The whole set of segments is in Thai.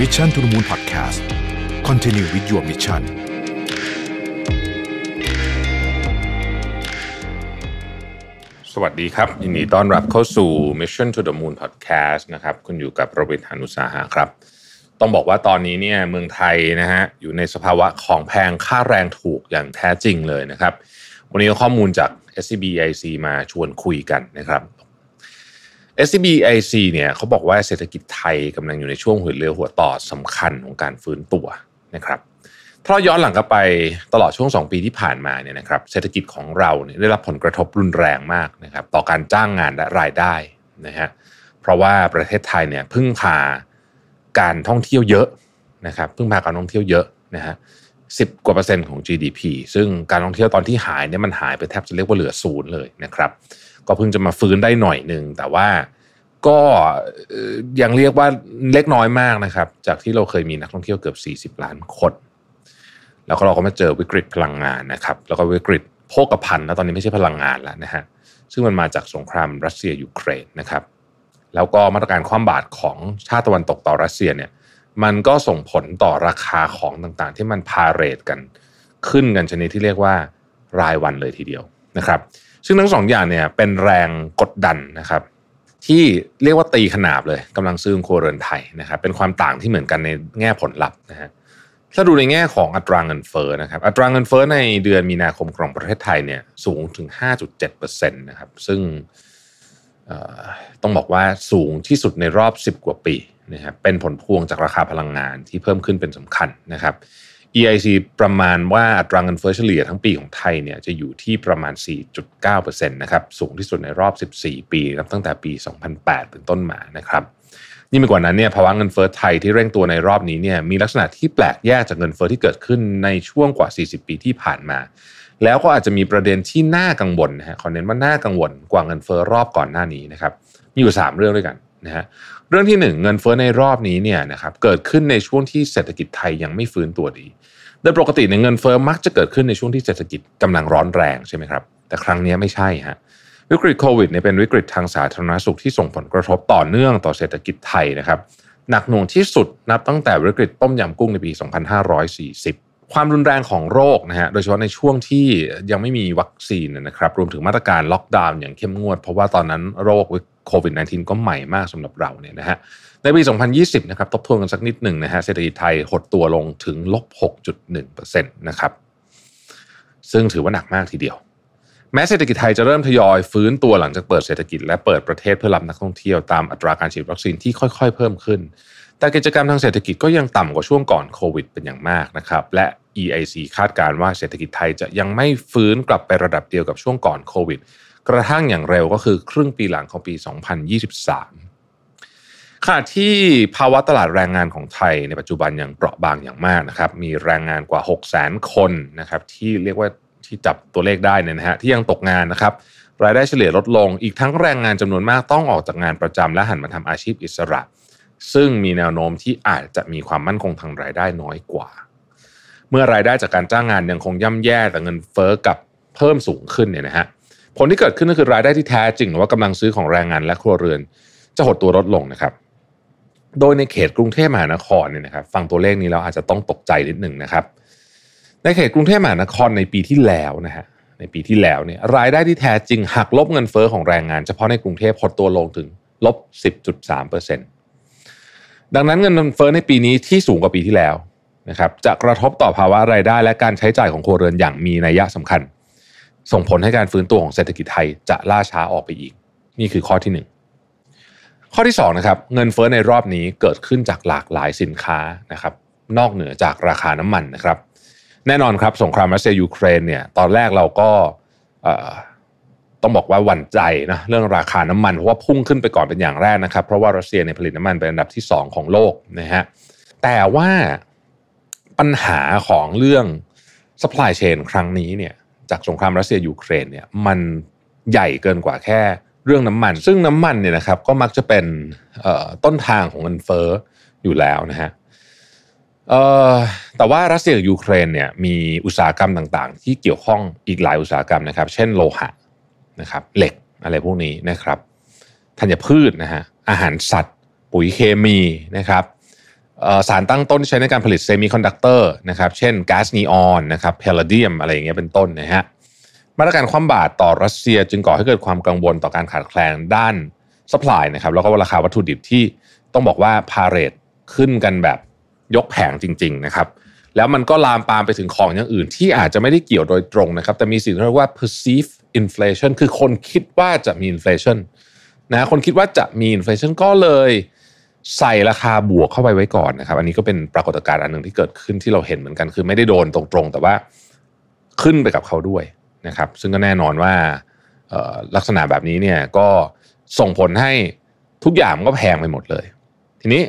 Mission to the Moon Podcast Continue with your mission สวัสดีครับ ยินดีต้อนรับเข้าสู่ Mission to the Moon Podcast นะครับคุณอยู่กับโรเบินหานุสาหะครับ ต้องบอกว่าตอนนี้เนี่ยเมืองไทยนะฮะอยู่ในสภาวะของแพงค่าแรงถูกอย่างแท้จริงเลยนะครับ วันนี้ข้อมูลจาก SCB IC มาชวนคุยกันนะครับ SCB IC เนี่ยเขาบอกว่าเศรษฐกิจไทยกำลังอยู่ในช่วงหัวเรือหัวต่อสำคัญของการฟื้นตัวนะครับถ้าเราย้อนหลังกลับไปตลอดช่วง 2 ปีที่ผ่านมาเนี่ยนะครับเศรษฐกิจของเราเนี่ยได้รับผลกระทบรุนแรงมากนะครับต่อการจ้างงานและรายได้นะฮะเพราะว่าประเทศไทยเนี่ยพึ่งพาการท่องเที่ยวเยอะนะครับพึ่งพาการท่องเที่ยวเยอะนะฮะสิบกว่าเปอร์เซ็นต์ของ GDP ซึ่งการท่องเที่ยวตอนที่หายเนี่ยมันหายไปแทบจะเรียกว่าเหลือศูนย์เลยนะครับ ก็เพิ่งจะมาฟื้นได้หน่อยหนึ่งแต่ว่าก็ยังเรียกว่าเล็กน้อยมากนะครับ จากที่เราเคยมีนักท่องเที่ยวเกือบ 40 ล้านคน แล้วก็เราก็มาเจอวิกฤตพลังงานนะครับ แล้วก็วิกฤตโภคภัณฑ์แล้วตอนนี้ไม่ใช่พลังงานแล้วนะฮะซึ่งมันมาจากสงครามรัสเซียยูเครนนะครับ แล้วก็มาตรการคว่ำบาตรของชาติตะวันตกต่อรัสเซียเนี่ยมันก็ส่งผลต่อราคาของต่างๆ ที่มันพาเรทกันขึ้นกันชนิดที่เรียกว่ารายวันเลยทีเดียวนะครับ ซึ่งทั้งสองอย่างเนี่ยเป็นแรงกดดันนะครับ ที่เรียกว่าตีขนาบเลยกำลังซื้อครัวเรือนไทยนะครับเป็นความต่างที่เหมือนกันในแง่ผลลัพธ์นะฮะถ้าดูในแง่ของอัตราเงินเฟ้อนะครับอัตราเงินเฟ้อในเดือนมีนาคมของประเทศไทยเนี่ยสูงถึง 5.7%นะครับซึ่งต้องบอกว่าสูงที่สุดในรอบ 10 กว่าปีนะครับเป็นผลพวงจากราคาพลังงานที่เพิ่มขึ้นเป็นสำคัญนะครับ EIC ประมาณว่าอัตราเงินเฟ้อเฉลี่ยทั้งปีของไทยเนี่ยจะอยู่ที่ประมาณ 4.9%นะครับสูงที่สุดในรอบ 14 ปีนับตั้งแต่ปี 2008 เป็นต้นมานะครับยิ่งไปกว่านั้นเนี่ยภาวะเงินเฟ้อไทยที่เร่งตัวในรอบนี้เนี่ยมีลักษณะที่แปลกแยกจากเงินเฟ้อที่เกิดขึ้นในช่วงกว่า 40 ปีที่ผ่านมา แล้วก็อาจจะมีประเด็นที่น่ากังวลนะฮะขอเน้นว่าน่ากังวลกว่าเงินเฟ้อรอบก่อนหน้านี้นะครับมีอยู่ 3 เรื่องด้วยกัน นะฮะเรื่องที่ 1 เงินเฟ้อในรอบนี้เนี่ยนะครับเกิดขึ้นในช่วงที่เศรษฐกิจไทยยังไม่ฟื้นตัวดี โดยปกติในยเงินเฟ้อมักจะเกิดขึ้นในช่วงที่เศรษฐกิจกำลังร้อนแรงใช่ไหมครับแต่ครั้งนี้ไม่ใช่ฮะวิกฤตโควิดเนี่ยเป็นวิกฤตทางสาธารณสุขที่ส่งผลกระทบต่อเนื่องต่อเศรษฐกิจไทยนะครับหนักหน่วงที่สุดนับตั้งแต่วิกฤตต้มยำกุ้งในปี 2540 ความรุนแรงของโรคนะฮะโดยเฉพาะในช่วงที่ยังไม่มีวัคซีนนะครับรวมถึงมาตรการล็อกดาวน์อย่างเข้มงวด เพราะว่าตอนนั้นโรค โควิด -19 ก็ใหม่มากสำหรับเราเนี่ยนะฮะในปี 2020 นะครับทบทวนกันสักนิดหนึ่งนะฮะเศรษฐกิจไทยหดตัวลงถึงลบ 6.1%นะครับซึ่งถือว่าหนักมากทีเดียว แม้เศรษฐกิจไทยจะเริ่มทยอยฟื้นตัวหลังจากเปิดเศรษฐกิจและเปิดประเทศเพื่อรับนักท่องเที่ยวตามอัตราการฉีดวัคซีนที่ค่อยๆ เพิ่มขึ้น แต่กิจกรรมทางเศรษฐกิจก็ยังต่ำกว่าช่วงก่อนโควิด เป็นอย่างมากนะครับและ EIC คาดการณ์ว่าเศรษฐกิจไทยจะยังไม่ฟื้นกลับไประดับเดียวกับช่วงก่อนโควิด กระทั่งอย่างเร็วก็คือครึ่งปีหลังของปี 2023ขณะที่ภาวะตลาดแรงงานของไทยในปัจจุบันยังเปราะบางอย่างมากนะครับ มีแรงงานกว่า 6 0 0 0 0 0 คนนะครับที่เรียกว่าที่จับตัวเลขได้เนี่ยนะฮะที่ยังตกงานนะครับรายได้เฉลี่ยลดลง อีกทั้งแรงงานจำนวนมากต้องออกจากงานประจำและหันมาทำอาชีพอิสระ ซึ่งมีแนวโน้มที่อาจจะมีความมั่นคงทางรายได้น้อยกว่า เมื่อรายได้จากการจ้างงานยังคงย่ำแย่แต่เงินเฟ้อกับเพิ่มสูงขึ้นเนี่ยนะฮะ ผลที่เกิดขึ้นก็คือรายได้ที่แท้จริงหรือว่ากำลังซื้อของแรงงานและครัวเรือน จะหดตัวลดลงนะครับ โดยในเขตกรุงเทพมหานครเนี่ยนะครับฟังตัวเลขนี้เราอาจจะต้องตกใจนิดหนึ่งนะครับในเขตกรุงเทพมหานครในปีที่แล้วนะฮะในปีที่แล้วเนี่ยรายได้ที่แท้จริงหักลบเงินเฟ้อของแรงงาน เฉพาะในกรุงเทพหดตัวลงถึงลบ 10.3%เปอร์เซ็นต์ดังนั้นเงินเฟ้อในปีนี้ที่สูงกว่าปีที่แล้วนะครับจะกระทบต่อภาวะรายได้และการใช้จ่ายของครัวเรือนอย่างมีนัยสำคัญ ส่งผลให้การฟื้นตัวของเศรษฐกิจไทยจะล่าช้าออกไปอีก นี่คือข้อที่หนึ่งข้อที่สองนะครับเงินเฟ้อในรอบนี้เกิดขึ้นจากหลากหลายสินค้านะครับนอกเหนือจากราคาน้ำมันนะครับ แน่นอนครับสงครามรัสเซียยูเครนเนี่ยตอนแรกเราก็ต้องบอกว่าหวั่นใจนะเรื่องราคาน้ำมันเพราะว่าพุ่งขึ้นไปก่อนเป็นอย่างแรกนะครับ เพราะว่ารัสเซียในยผลิตน้ำมันเป็นอันดับที่ 2 ของโลกนะฮะแต่ว่าปัญหาของเรื่อง supply chain ครั้งนี้เนี่ย จากสงครามรัสเซียยูเครนเนี่ยมันใหญ่เกินกว่าแค่เรื่องน้ำมัน ซึ่งน้ำมันเนี่ยนะครับก็มักจะเป็นต้นทางของเงินเฟ้ออยู่แล้วนะฮะแต่ว่ารัสเซียกับยูเครนเนี่ยมีอุตสาหกรรมต่างๆ ที่เกี่ยวข้องอีกหลายอุตสาหกรรมนะครับ เช่นโลหะนะครับเหล็กอะไรพวกนี้นะครับธัญพืชนะฮะอาหารสัตว์ ปุ๋ยเคมีนะครับ สารตั้งต้นที่ใช้ในการผลิตเซมิคอนดักเตอร์นะครับ เช่นก๊าซนีออนนะครับพาลาเดียมอะไรอย่างเงี้ยเป็นต้นนะฮะมาตรการคว่ำบาตรต่อรัสเซียจึงก่อให้เกิดความกังวลต่อการขาดแคลนด้าน supply นะครับแล้วก็ราคาวัตถุดิบที่ต้องบอกว่าพาเหรดขึ้นกันแบบยกแผงจริง ๆนะครับ แล้วมันก็ลามปามไปถึงของอย่างอื่น ที่อาจจะไม่ได้เกี่ยวโดยตรงนะครับ แต่มีสิ่งที่เรียกว่า perceived inflation คือคนคิดว่าจะมี inflation นะคนคิดว่าจะมี inflation ก็เลย ใส่ราคาบวกเข้าไปไว้ก่อนนะครับ อันนี้ก็เป็นปรากฏการณ์อันหนึ่งที่เกิดขึ้นที่เราเห็นเหมือนกัน คือไม่ได้โดนตรงๆ แต่ว่าขึ้นไปกับเขาด้วยนะครับ ซึ่งก็แน่นอนว่าลักษณะแบบนี้เนี่ยก็ส่งผลให้ทุกอย่างก็แพงไปหมดเลย ทีนี้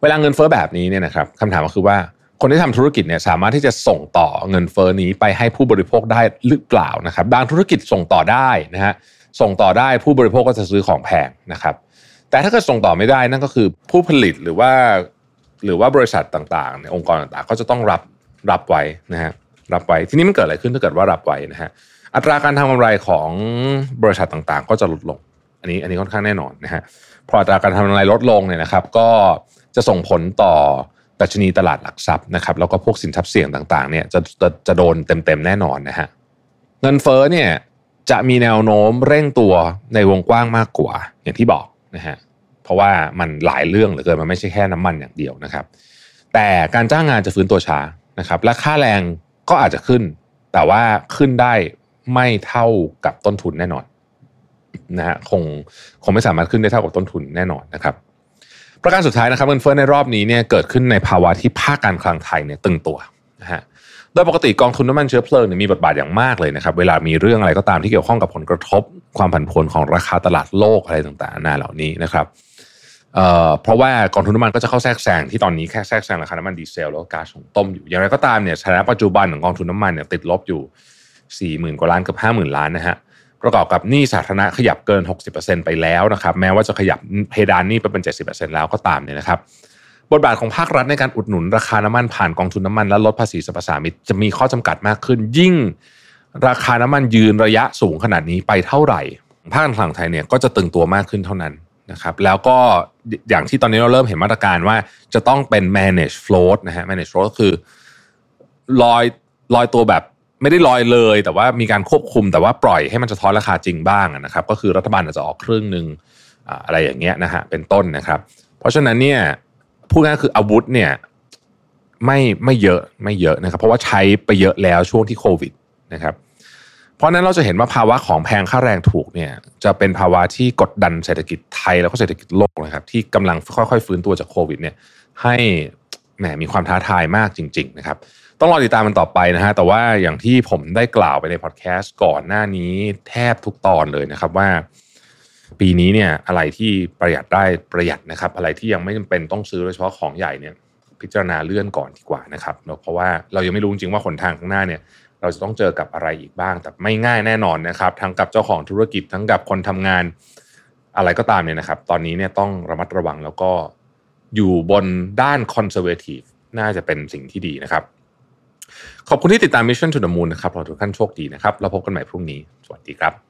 เวลาเงินเฟ้อแบบนี้เนี่ยนะครับคำถามก็คือว่าคนที่ทำธุรกิจเนี่ยสามารถที่จะส่งต่อเงินเฟ้อนี้ไปให้ผู้บริโภคได้หรือเปล่านะครับ บางธุรกิจส่งต่อได้นะฮะส่งต่อได้ผู้บริโภคก็จะซื้อของแพงนะครับ แต่ถ้าเกิดส่งต่อไม่ได้นั่นก็คือผู้ผลิตหรือว่า หรือว่าบริษัทต่างๆในองค์กรต่างๆ ก็จะต้องรับรับไว้นะฮะรับไว้ทีนี้มันเกิดอะไรขึ้นถ้าเกิดว่ารับไว้นะฮะอัตราการทำกำไรของบริษัทต่างๆ ก็จะลดลง อันนี้อันนี้ค่อนข้างแน่นอนนะฮะพออัตราการทำกำไรลดลงเนี่ยนะครับ ก็จะส่งผลต่อดัชนีตลาดหลักทรัพย์นะครับแล้วก็พวกสินทรัพย์เสี่ยงต่างๆเนี่ยจะจะจะโดนเต็มๆแน่นอนนะฮะเงินเฟ้อเนี่ยจะมีแนวโน้มเร่งตัวในวงกว้างมากกว่า อย่างที่บอก นะฮะเพราะว่ามันหลายเรื่องเหลือเกินมันไม่ใช่แค่น้ำมันอย่างเดียวนะครับ แต่การจ้างงานจะฟื้นตัวช้านะครับและค่าแรงก็อาจจะขึ้น แต่ว่าขึ้นได้ไม่เท่ากับต้นทุนแน่นอนนะฮะคงคงไม่สามารถขึ้นได้เท่ากับต้นทุนแน่นอนนะครับ ประการสุดท้ายนะครับเงินเฟ้อในรอบนี้เนี่ยเกิดขึ้นในภาวะที่ภาคการคลังไทยเนี่ยตึงตัวนะฮะ โดยปกติกองทุนน้ำมันเชื้อเพลิงเนี่ยมีบทบาทอย่างมากเลยนะครับ เวลามีเรื่องอะไรก็ตามที่เกี่ยวข้องกับผลกระทบ ความผันผวนของราคาตลาดโลกอะไรต่างๆนานาเหล่านี้นะครับเอ่อเพราะว่ากองทุนน้ำมันก็จะเข้าแทรกแซงที่ตอนนี้แค่แทรกแซงราคาน้ำมันดีเซลแล้วก็ก๊าซหุงต้มอยู่ อย่างไรก็ตามเนี่ยสถานะปัจจุบันของกองทุนน้ำมันเนี่ยติดลบอยู่สี่หมื่นกว่าล้านเกือบห้าหมื่นล้านนะฮะประกอบกับหนี้สาธารณะขยับเกิน 60%ไปแล้วนะครับ แม้ว่าจะขยับเพดานหนี้ไปเป็น 70%แล้วก็ตามเนี่ยนะครับ บทบาทของภาครัฐในการอุดหนุนราคาน้ำมันผ่านกองทุนน้ำมันและลดภาษีสรรพสามิตจะมีข้อจำกัดมากขึ้น ยิ่งราคาน้ำมันยืนระยะสูงขนาดนี้ไปเท่าไหร่ ภาคการคลังไทยเนี่ยก็จะตึงตัวมากขึ้นเท่านั้นนะครับแล้วก็อย่างที่ตอนนี้เราเริ่มเห็นมาตรการว่าจะต้องเป็น manage float นะฮะ manage float ก็คือลอยลอยตัวแบบไม่ได้ลอยเลย แต่ว่ามีการควบคุมแต่ว่าปล่อยให้มันสะท้อนราคาจริงบ้างนะครับ ก็คือรัฐบาลอาจจะออกครึ่งหนึ่งอะไรอย่างเงี้ยนะฮะเป็นต้นนะครับ เพราะฉะนั้นเนี่ย พูดง่ายคืออาวุธเนี่ยไม่ไม่เยอะไม่เยอะนะครับ เพราะว่าใช้ไปเยอะแล้วช่วงที่โควิดนะครับ เพราะนั้นเราจะเห็นว่าภาวะของแพงค่าแรงถูกเนี่ยจะเป็นภาวะที่กดดันเศรษฐกิจไทยแล้วก็เศรษฐกิจโลกนะครับ ที่กำลังค่อยๆ ฟื้นตัวจากโควิดเนี่ยให้แหมมีความท้าทายมากจริง ๆ นะครับ ต้องรอติดตามมันต่อไปนะฮะแต่ว่าอย่างที่ผมได้กล่าวไปในพอดแคสต์ก่อนหน้านี้แทบทุกตอนเลยนะครับว่า ปีนี้เนี่ยอะไรที่ประหยัดได้ประหยัดนะครับ อะไรที่ยังไม่จำเป็นต้องซื้อโดยเฉพาะของใหญ่เนี่ยพิจารณาเลื่อนก่อนดีกว่านะครับเนอะเพราะว่าเรายังไม่รู้จริงว่าหนทางข้างหน้าเนี่ยเราจะต้องเจอกับอะไรอีกบ้าง แต่ไม่ง่ายแน่นอนนะครับทั้งกับเจ้าของธุรกิจทั้งกับคนทำงานอะไรก็ตามเนี่ยนะครับ ตอนนี้เนี่ยต้องระมัดระวังแล้วก็อยู่บนด้านคอนเซอร์เวทีฟน่าจะเป็นสิ่งที่ดีนะครับ ขอบคุณที่ติดตาม Mission to the Moon นะครับเราทุกท่านโชคดีนะครับเราพบกันใหม่พรุ่งนี้ สวัสดีครับ